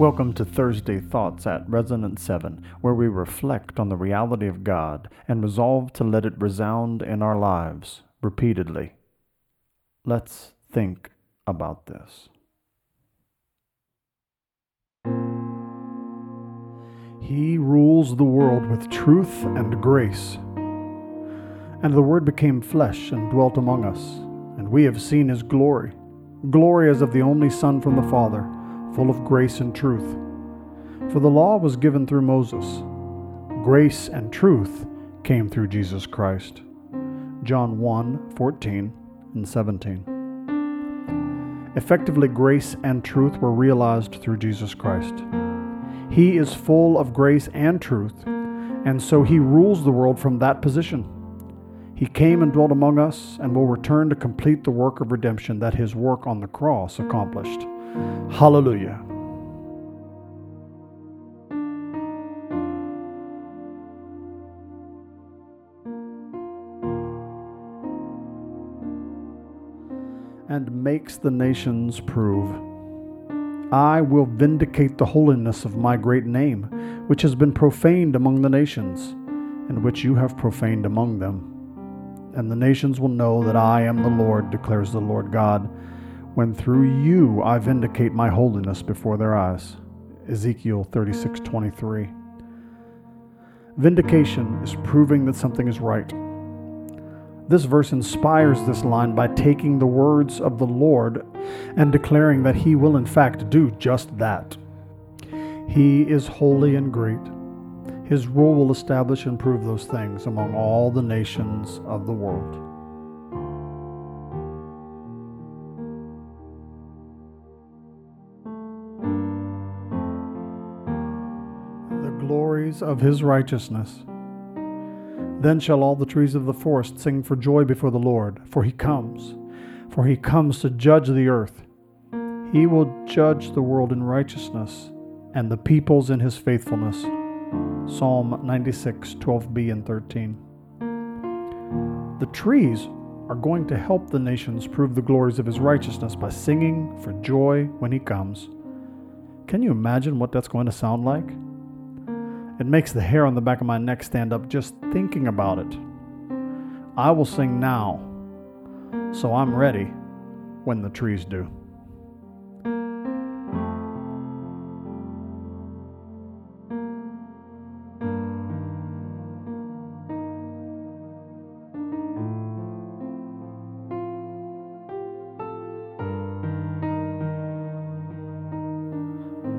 Welcome to Thursday Thoughts at Resonance 7, where we reflect on the reality of God and resolve to let it resound in our lives repeatedly. Let's think about this. He rules the world with truth and grace. And the Word became flesh and dwelt among us, and we have seen His glory glory as of the only Son from the Father, full of grace and truth. For the law was given through Moses, grace and truth came through Jesus Christ. John 1 14 and 17. Effectively, grace and truth were realized through Jesus Christ. He is full of grace and truth, and so he rules the world from that position. He came and dwelt among us and will return to complete the work of redemption that his work on the cross accomplished. Hallelujah. And makes the nations prove. I will vindicate the holiness of my great name, which has been profaned among the nations, and which you have profaned among them and the nations will know that I am the Lord, declares the Lord God, when through you I vindicate my holiness before their eyes. Ezekiel 36:23. Vindication is proving that something is right. This verse inspires this line by taking the words of the Lord and declaring that he will in fact do just that. He is holy and great his rule will establish and prove those things among all the nations of the world. Glories of his righteousness. Then shall all the trees of the forest sing for joy before the Lord, for he comes, for he comes to judge the earth. He will judge the world in righteousness, and the peoples in his faithfulness. Psalm 96, 12b and 13. The trees are going to help the nations prove the glories of his righteousness by singing for joy when he comes. Can you imagine what that's going to sound like? It makes the hair on the back of my neck stand up just thinking about it. I will sing now, so I'm ready when the trees do.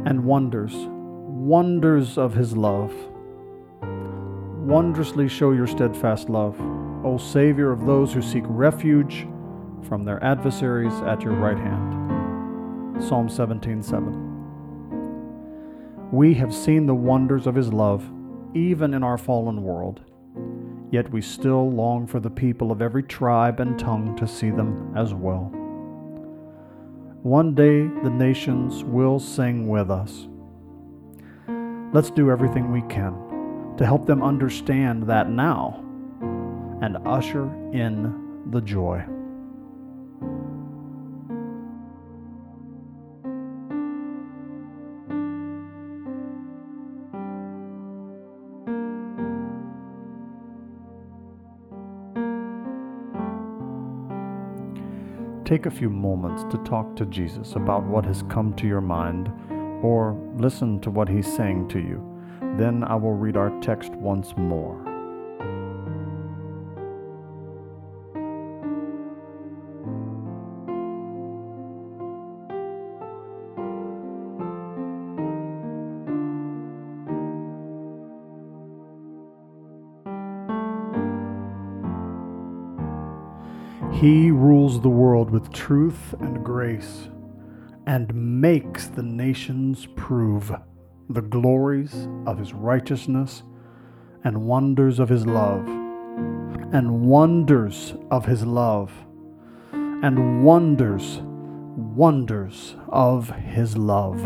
and wonders, wonders of his love. Wondrously show your steadfast love, O Savior of those who seek refuge from their adversaries at your right hand. Psalm 17:7. 7. We have seen the wonders of his love even in our fallen world. Yet we still long for the people of every tribe and tongue to see them as well. One day the nations will sing with us. Let's do everything we can to help them understand that now and usher in the joy. Take a few moments to talk to Jesus about what has come to your mind or listen to what he's saying to you. Then I will read our text once more. He rules the world with truth and grace and makes the nations prove the glories of his righteousness and wonders of his love, and wonders of his love, and wonders, wonders of his love.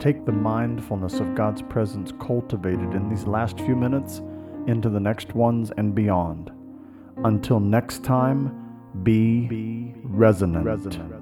Take the mindfulness of God's presence cultivated in these last few minutes into the next ones and beyond. Until next time, be resonant. resonant.